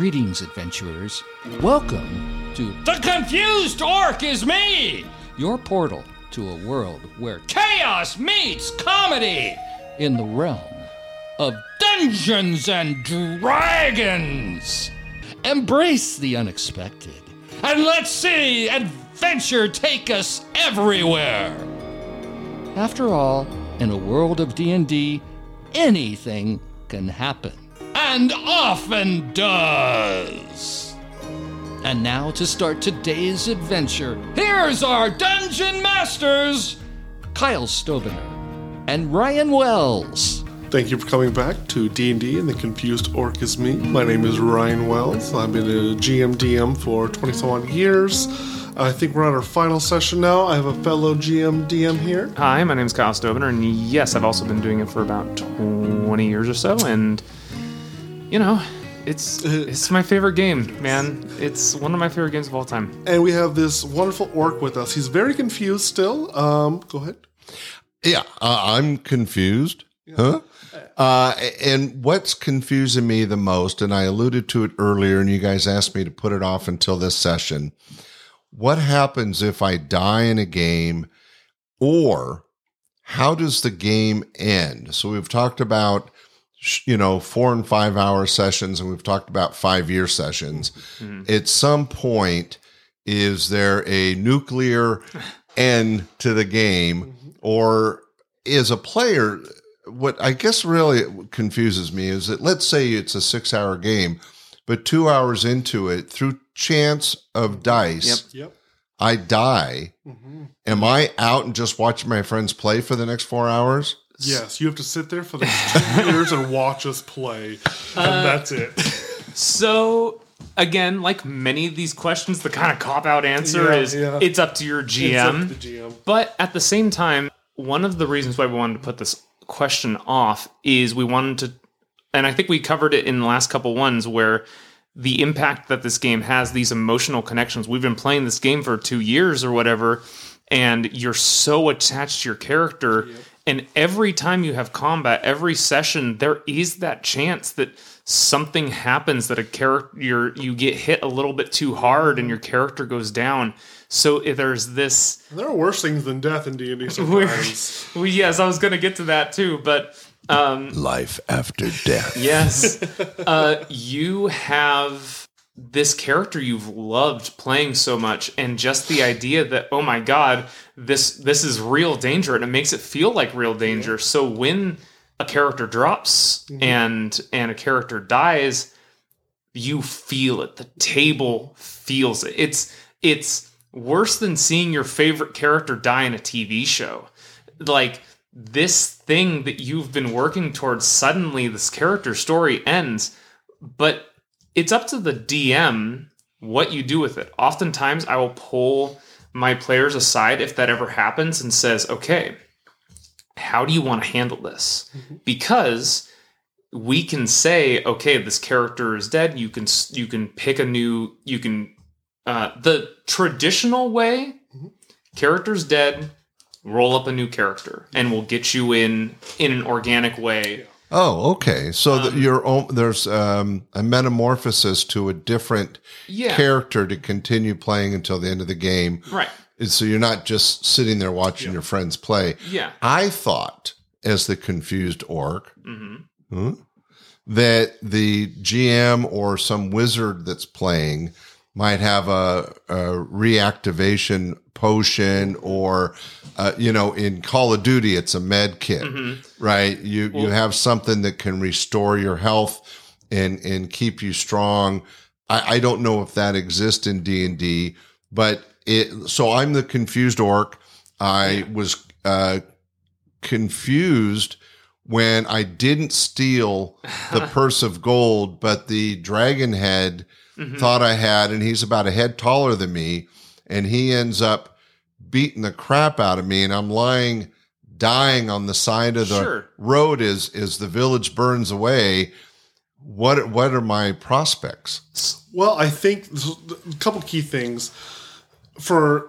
Greetings, adventurers. Welcome to The confused orc is me! your portal to a world where Chaos meets comedy! in the realm of Dungeons and Dragons! embrace the unexpected. And let's see adventure take us everywhere! After all, in a world of D&D, anything can happen. And often does! And now to start today's adventure, Here's our dungeon masters! Kyle Stobener and Ryan Wells. Thank you for coming back to D&D and the Confused Orc is Me. My name is Ryan Wells. I've been a GM DM for 20 some odd years. I think we're on our final session now. I have a fellow GM DM here. Hi, my name is Kyle Stobener, and yes, I've also been doing it for about 20 years or so, and you know, it's it's my favorite game, man. It's one of my favorite games of all time. And we have this wonderful orc with us. He's very confused still. Um, go ahead. Yeah, uh, I'm confused. Huh? Uh, and what's confusing me the most, and I alluded to it earlier, and you guys asked me to put it off until this session. What happens if I die in a game, or how does the game end? So we've talked about, sh- you know, four and five hour sessions, and we've talked about five year sessions. Mm-hmm. At some point, is there a nuclear end to the game, mm-hmm. or is a player? What I guess really confuses me is that let's say it's a six hour game, but two hours into it, through chance of mm-hmm. dice, Yep. I die. Am I out and just watching my friends play for the next four hours? Yes, you have to sit there for the two years and watch us play. And uh, that's it. So, again, like many of these questions, the kind of cop out answer Yeah, is yeah. it's up to your It's GM. up to the GM. But at the same time, one of the reasons why we wanted to put this question off is we wanted to, and I think we covered it in the last couple ones where the impact that this game has, these emotional connections. We've been playing this game for two years or whatever, and you're so attached to your character. And every time you have combat, every session, there is that chance that something happens that a character you're, get hit a little bit too hard and your character goes down. So if there's this There are worse things than death in D&D we're, sometimes. well, yes, I was going to get to that too, but um, Life after death. yes, uh, you have this character you've loved playing so much, and just the idea that oh my god, this this is real danger, and it makes it feel like real danger. So when a character drops mm-hmm. and and a character dies, you feel it. The table feels it. It's it's worse than seeing your favorite character die in a TV show. Like this thing that you've been working towards suddenly this character story ends, but it's up to the DM what you do with it. Oftentimes I will pull my players aside if that ever happens and says, "Okay, how do you want to handle this?" Because we can say, okay, this character is dead. You can you can pick a new. You can uh, the traditional way. Character's dead. Roll up a new character, and we'll get you in in an organic way. Oh, okay. So you're o- there's um, a metamorphosis to a different Yeah. character to continue playing until the end of the game. Right. And So you're not just sitting there watching your friends play. Yeah. I thought, as the confused orc, hmm huh, that the GM or some wizard that's playing might have a, a reactivation potion or uh, you know in call of duty it's a med kit right? You you have something that can restore your health and and keep you strong. I, I don't know if that exists in d&d but it so i'm the confused orc. I was uh confused when I didn't steal the purse of gold, but the dragon head thought I had, and he's about a head taller than me, and he ends up beating the crap out of me, and I'm lying dying on the side of the Sure. road as as the village burns away. What what are my prospects? Well, I think a couple key things for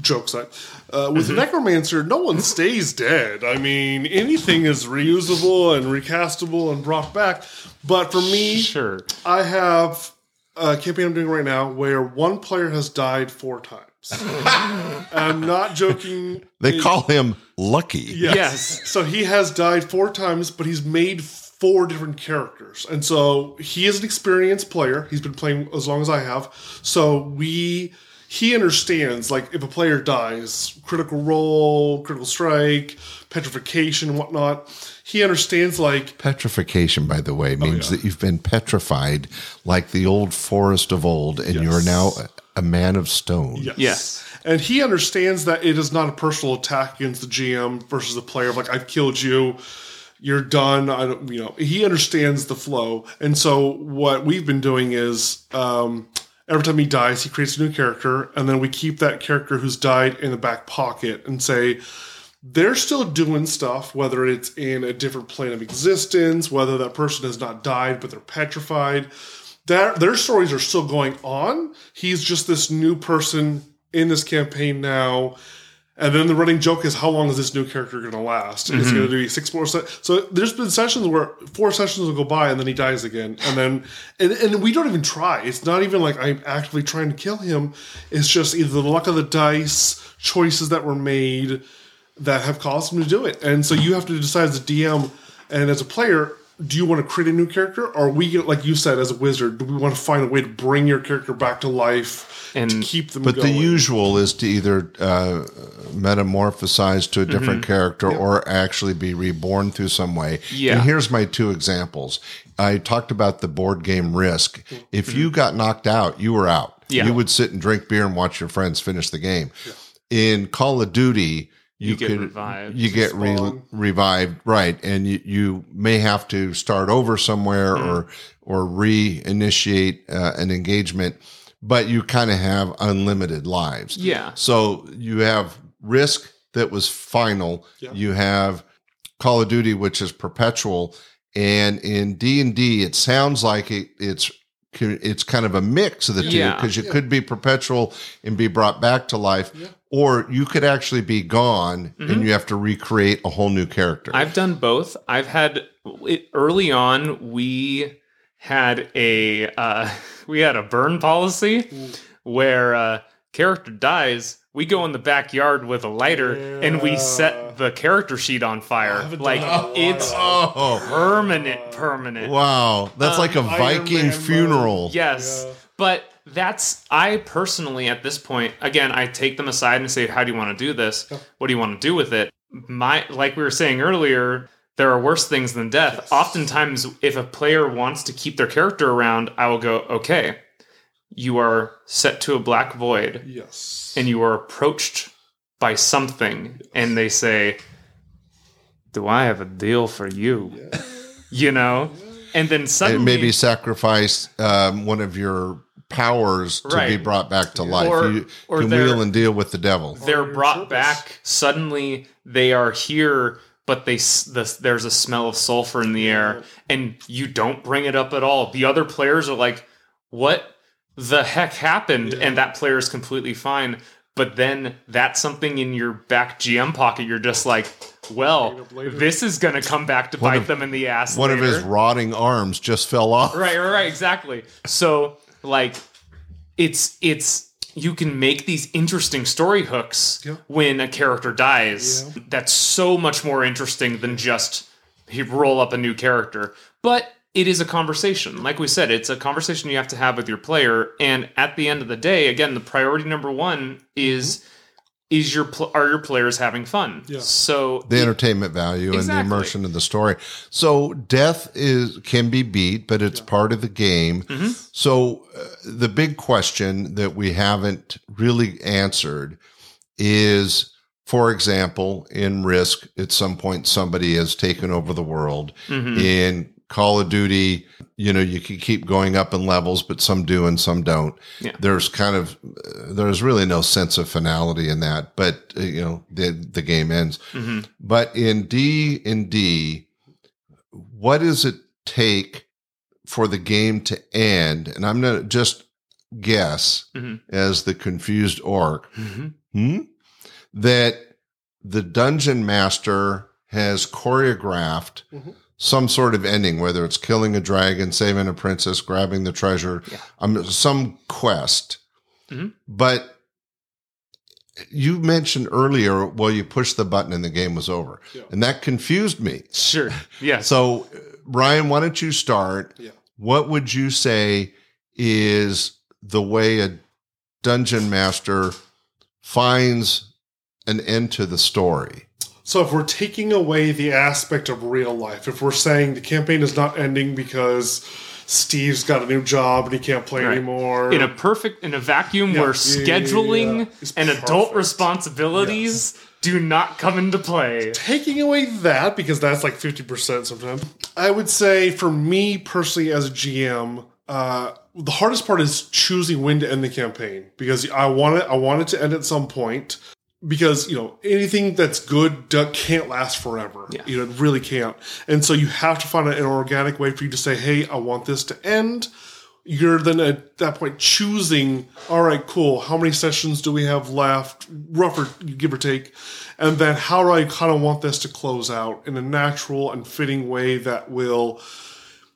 jokes aside. Uh, with Mm-hmm. Necromancer, no one stays dead. I mean, anything is reusable and recastable and brought back. But for me, Sure. I have a campaign I'm doing right now where one player has died four times. I'm not joking. They call him Lucky. Yes. Yes. So he has died four times, but he's made four different characters. And so he is an experienced player. He's been playing as long as I have. So we he understands like if a player dies, critical role, critical strike, petrification, whatnot. He understands like Petrification, by the way, means yeah. that you've been petrified like the old forest of old, and you are now a, a man of stone. yes. Yes. And he understands that it is not a personal attack against the GM versus the player. Like I've killed you, you're done. I don't, you know. He understands the flow, and so what we've been doing is um, every time he dies, he creates a new character, and then we keep that character who's died in the back pocket and say they're still doing stuff, whether it's in a different plane of existence, whether that person has not died but they're petrified. Their their stories are still going on. He's just this new person in this campaign now. And then the running joke is how long is this new character going to last? Is it going to be six more? Se- so there's been sessions where four sessions will go by and then he dies again, and then and, and we don't even try. It's not even like I'm actively trying to kill him. It's just either the luck of the dice, choices that were made that have caused him to do it. And so you have to decide as a DM and as a player, do you want to create a new character, or are we like you said as a wizard? Do we want to find a way to bring your character back to life and to keep them? But going? the usual is to either uh, metamorphosize to a different character or actually be reborn through some way. Yeah. And here's my two examples. I talked about the board game Risk. If you got knocked out, you were out. Yeah. You would sit and drink beer and watch your friends finish the game. In Call of Duty, you, You get could revived. you get re- revived, right? And you, you may have to start over somewhere Mm. or or reinitiate uh, an engagement, but you kind of have unlimited lives. Yeah. So you have Risk that was final. Yeah. You have Call of Duty, which is perpetual, and in D and D, it sounds like it, it's it's kind of a mix of the two Yeah. because you could be perpetual and be brought back to life, or you could actually be gone Mm-hmm. and you have to recreate a whole new character. I've done both. I've had it, early on. We had a uh, we had a burn policy where uh, character dies. We go in the backyard with a lighter and we set the character sheet on fire. like done that in a it's oh, permanent, permanent. wow! That's like a Viking Man funeral. Yes. Yeah. But that's I personally at this point again I take them aside and say how do you want to do this? What do you want to do with it? My like we were saying earlier there are worse things than death. Oftentimes if a player wants to keep their character around, I will go okay. You are set to a black void yes. and you are approached by something and they say do I have a deal for you? You know? And then suddenly and maybe sacrifice um, one of your powers to be brought back to life. Or- you or can wheel and deal with the devil. they're brought service. back suddenly they are here but they the, there's a smell of sulfur in the air and you don't bring it up at all the other players are like what the heck happened and that player is completely fine but then that's something in your back gm pocket you're just like well this is going to come back to bite of- them in the ass One of his rotting arms just fell off. right right right exactly. So like it's it's you can make these interesting story hooks Yeah. when a character dies. That's so much more interesting than just he roll up a new character. But it is a conversation like we said it's a conversation you have to have with your player and at the end of the day again the priority number one is is your pl- are your players having fun Yeah. so the entertainment value and the immersion of the story. So death is can be beat, but it's part of the game. Mm-hmm. So uh, the big question that we haven't really answered is for example, in Risk, at some point somebody has taken over the world. Mhm. In Call of Duty, you know, you can keep going up in levels, but some do and some don't. Yeah. There's kind of there's really no sense of finality in that, but uh, you know, the the game ends. Mhm. But in D in D, what does it take for the game to end? And I'm gonna just guess Mhm. as the confused orc Mhm. hmm, that the dungeon master has choreographed Mhm. Some sort of ending, whether it's killing a dragon, saving a princess, grabbing the treasure, um, some quest. Mhm. But you mentioned earlier, well, you pushed the button and the game was over, Yeah. and that confused me. Sure. Yes. So, Ryan, why don't you start? Yeah. What would you say is the way a dungeon master finds an end to the story? So if we're taking away the aspect of real life, if we're saying the campaign is not ending because Steve's got a new job and he can't play Right. anymore, in a perfect in a vacuum Yeah. where Yeah, scheduling yeah. And adult perfect. responsibilities do not come into play. taking away that because that's like 50% sometimes i would say for me personally as a gm uh, the hardest part is choosing when to end the campaign because i want it i want it to end at some point because you know anything that's good can't last forever. Yeah. you know it really can't. And so you have to find an organic way for you to say hey i want this to end. You're then at that point choosing all right cool. How many sessions do we have left? Rough or give or take. And then how do i kind of want this to close out in a natural and fitting way that will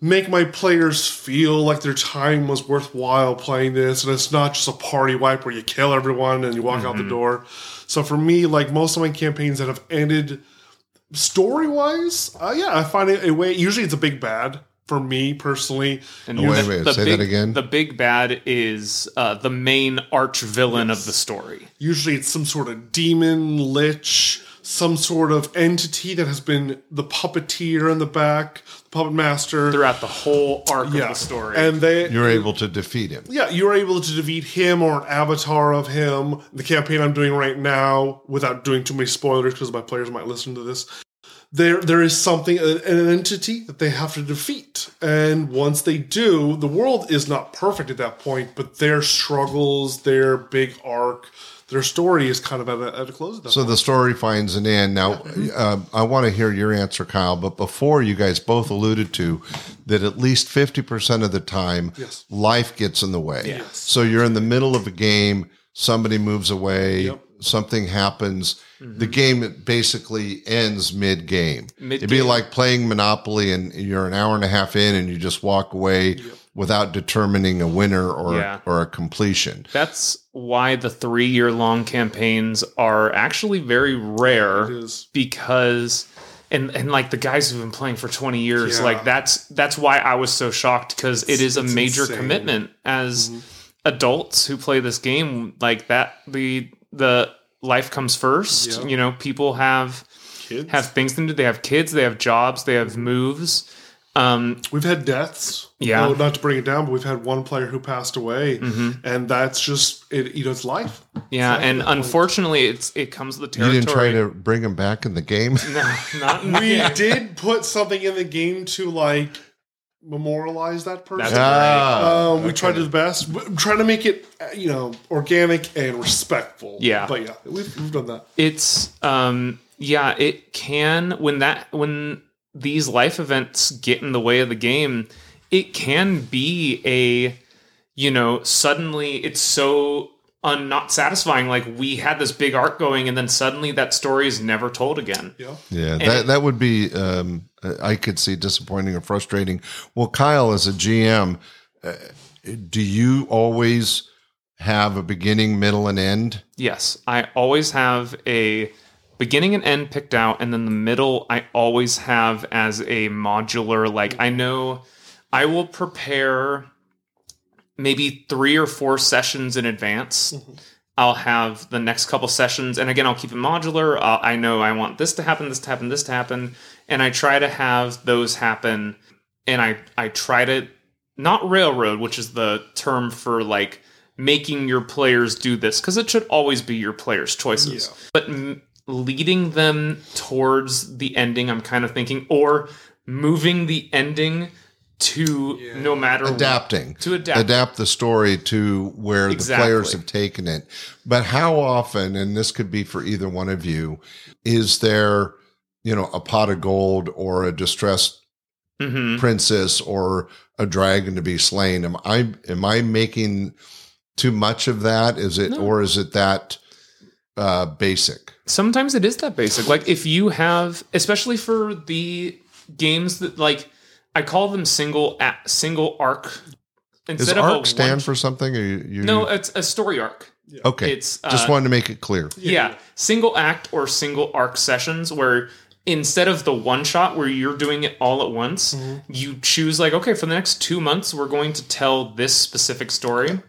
make my players feel like their time was worthwhile playing this and it's not just a party wipe where you kill everyone and you walk out the mm-hmm. door so for me like most of my campaigns that have ended story wise uh, yeah i find it a way usually it's a big bad for me personally And Wait, the- wait, the say big, that again. The big bad is uh, the main arch villain of the story. Usually it's some sort of demon, lich, some sort of entity that has been the puppeteer in the back, the puppet master. Throughout the whole arc yeah. of the story. And they You're able to defeat him. yeah, you're able to defeat him or an avatar of him. The campaign I'm doing right now, without doing too many spoilers because my players might listen to this, there there is something an an entity that they have to defeat, and once they do, the world is not perfect at that point, but their struggles, their big arc, their story is kind of at a, at a close. So point. the story finds an end. Now, uh, I want to hear your answer, Kyle. But before, you guys both alluded to that at least fifty percent of the time, Yes. life gets in the way. So you're in the middle of a game. Somebody moves away. Yep. Something happens. The game basically ends mid game. It'd be like playing Monopoly, and you're an hour and a half in, and you just walk away without determining a winner or Yeah. or a completion. That's why the three year long campaigns are actually very rare It is. because and and like the guys who've been playing for 20 years Yeah. like that's that's why I was so shocked because it is a it's major insane. commitment as Mm-hmm. adults who play this game like that the the life comes first Yeah. you know people have Kids. have things to do they have kids they have jobs they have moves um We've had deaths. Yeah. No, not to bring it down, but we've had one player who passed away, and that's just it. You know, it's life. yeah Exactly and the point. unfortunately it's it comes with the You territory didn't try to bring him back in the game. no not in We game. did put something in the game to like memorialize that person. That's Ah, um, we tried to do the best. We're trying to make it, uh, you know, organic and respectful. Yeah. but yeah, we've, we've done that. it's um yeah it can when that when these life events get in the way of the game it can be a you know suddenly it's so un- not satisfying like we had this big arc going and then suddenly that story is never told again Yeah, Yeah, that that would be. Um, I could see disappointing or frustrating. Well, Kyle, as a GM, uh, do you always have a beginning, middle, and end? Yes, I always have a beginning and end picked out, and then the middle I always have as a modular. Like I know I will prepare maybe three or four sessions in advance. I'll have the next couple sessions, and again, I'll keep it modular. Uh, I know I want this to happen, this to happen, this to happen, and I try to have those happen. And I I try to not railroad, which is the term for like making your players do this, because it should always be your players' choices. Yeah. But m- leading them towards the ending, I'm kind of thinking, or moving the ending to no matter what. Adapting To adapt. adapt the story to where Exactly. the players have taken it. But how often, and this could be for either one of you, is there, you know, a pot of gold or a distressed Mhm. princess or a dragon to be slain. Am I am I making too much of that? Is it No. or is it that uh, basic? Sometimes it is that basic. Like if you have, especially for the games that like I call them single a- single arc Does instead of a arc stand one- for something? Or you, you, no, it's a story arc. Yeah. okay. it's, just uh, wanted to make it clear. Yeah. single act or single arc sessions where instead of the one shot where you're doing it all at once, you choose like, okay, for the next two months, we're going to tell this specific story.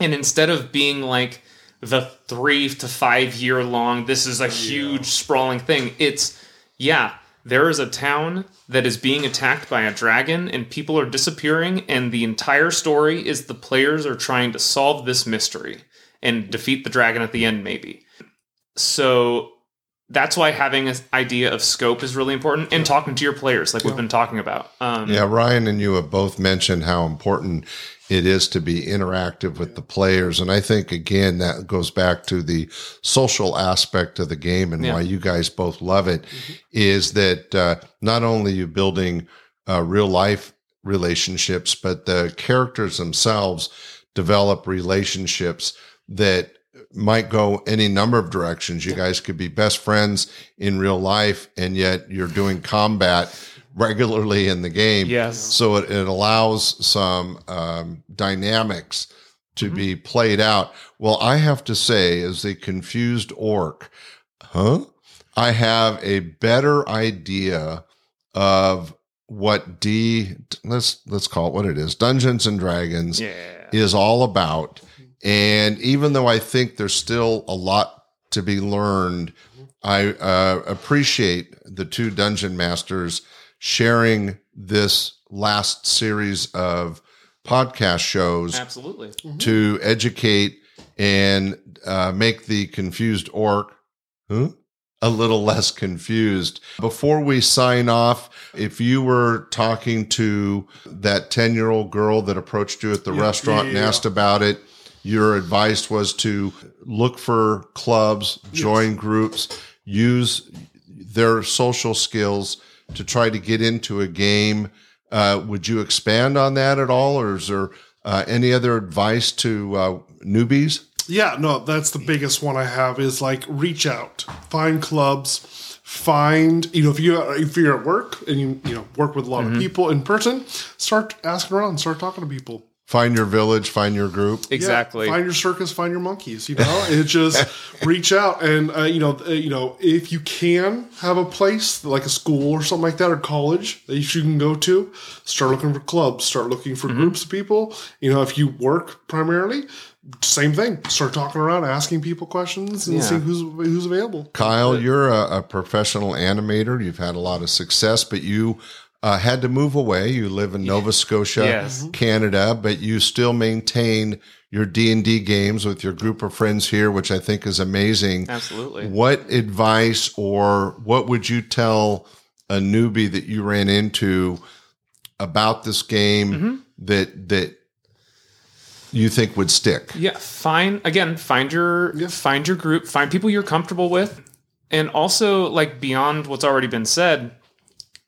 And instead of being like the three to five year long, this is a huge sprawling thing, it's, yeah, there is a town that is being attacked by a dragon and people are disappearing, and the entire story is the players are trying to solve this mystery and defeat the dragon at the end, maybe. So that's why having an idea of scope is really important and talking to your players, like we've been talking about. Um, Yeah, Ryan and you have both mentioned how important it is to be interactive with the players. And I think, again, that goes back to the social aspect of the game and Yeah. why you guys both love it is that uh, not only you building uh, real life relationships, but the characters themselves develop relationships that might go any number of directions. You guys could be best friends in real life, and yet you're doing combat regularly in the game. Yes. So it, it allows some um, dynamics to be played out. Well, I have to say, as a confused orc, huh? I have a better idea of what D let's let's call it what it is Dungeons and Dragons Yeah. is all about. And even though I think there's still a lot to be learned, I uh, appreciate the two dungeon masters sharing this last series of podcast shows Absolutely. to educate and uh, make the confused orc huh, a little less confused. Before we sign off, if you were talking to that 10 year old girl that approached you at the Yeah, restaurant yeah, and yeah, asked about it, your advice was to look for clubs, join groups, use their social skills to try to get into a game. Uh, would you expand on that at all, or is there uh, any other advice to uh, newbies? Yeah, no, that's the biggest one I have is like reach out, find clubs, find you know if you if you're at work and you you know work with a lot of people in person, start asking around, start talking to people. Find your village, find your group. Yeah, Exactly. find your circus, find your monkeys. You know, it just reach out and uh, you know, uh, you know, if you can have a place like a school or something like that or college that you can go to, start looking for clubs, start looking for groups of people. You know, if you work primarily, same thing. Start talking around, asking people questions, and Yeah. seeing who's who's available. Kyle, you're a, a professional animator. You've had a lot of success, but you uh, had to move away. You live in Nova Scotia, Yes. Canada, but you still maintain your D and D games with your group of friends here, which I think is amazing. Absolutely. What advice or what would you tell a newbie that you ran into about this game Mm-hmm. that that you think would stick? Yeah, find again, find your find your group, find people you're comfortable with, and also like beyond what's already been said,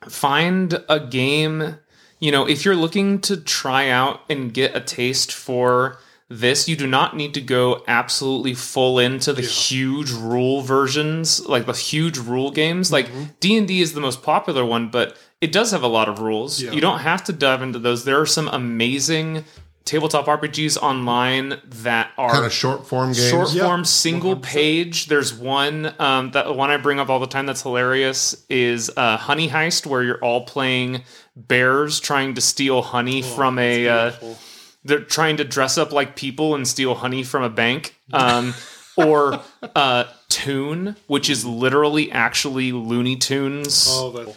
find a game. You know, if you're looking to try out and get a taste for this, you do not need to go absolutely full into the huge rule versions, like the huge rule games. Like mm-hmm. D and D is the most popular one, but it does have a lot of rules. You don't have to dive into those. There are some amazing tabletop RPGs online that are Kind of short form games. short Yeah, form single page. There's one um, that one i bring up all the time that's hilarious is uh, honey heist where you're all playing bears trying to steal honey from a uh, they're trying to dress up like people and steal honey from a bank um, or uh, Toon which is literally actually looney tunes Oh, that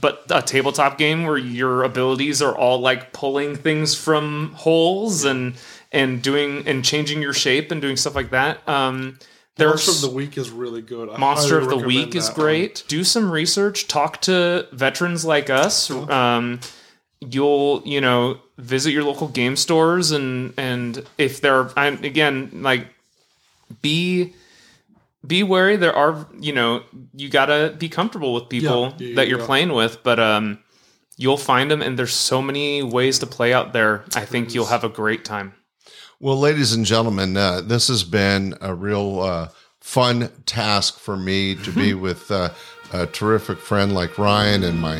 but a tabletop game where your abilities are all like pulling things from holes and and doing and changing your shape and doing stuff like that. Um, there's Monster of the Week is really good. I Monster of the Week is that one. great. Do some research. Talk to veterans like us. Um, you'll you know visit your local game stores and and if there are again like be be wary there are you know you gotta be comfortable with people Yeah, yeah, that you're yeah. playing with but um you'll find them and there's so many ways to play out there i think you'll have a great time Well, ladies and gentlemen, uh, this has been a real uh, fun task for me to be with uh, a terrific friend like Ryan and my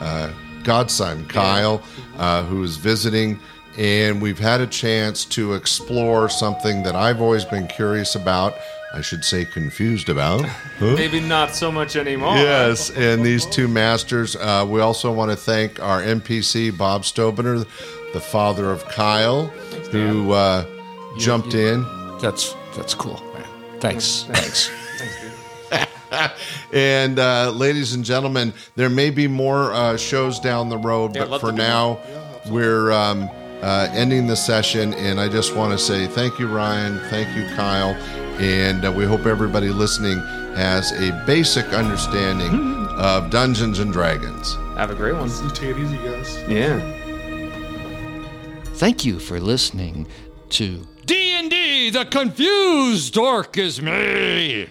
uh, godson, Kyle, uh, who is visiting. And we've had a chance to explore something that I've always been curious about. I should say, confused about. Huh? Maybe not so much anymore. Yes, and these two masters. Uh, we also want to thank our NPC, Bob Stobener, the father of Kyle, who uh, jumped in. That's that's cool, man. Thanks. Thanks. And uh, ladies and gentlemen, there may be more uh, shows down the road, Yeah, but for to do now, we're um, uh, ending the session. And I just want to say thank you, Ryan. Thank you, Kyle. And uh, we hope everybody listening has a basic understanding of Dungeons and Dragons. Have a great one. You take it easy, guys. Yeah. Thank you for listening to D&D, the confused Dork is me.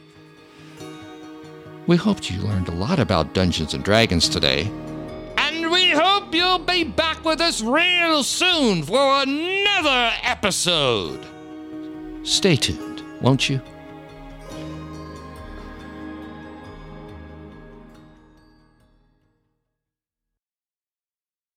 We hoped you learned a lot about Dungeons and Dragons today. Hope you'll be back with us real soon for another episode. Stay tuned, won't you?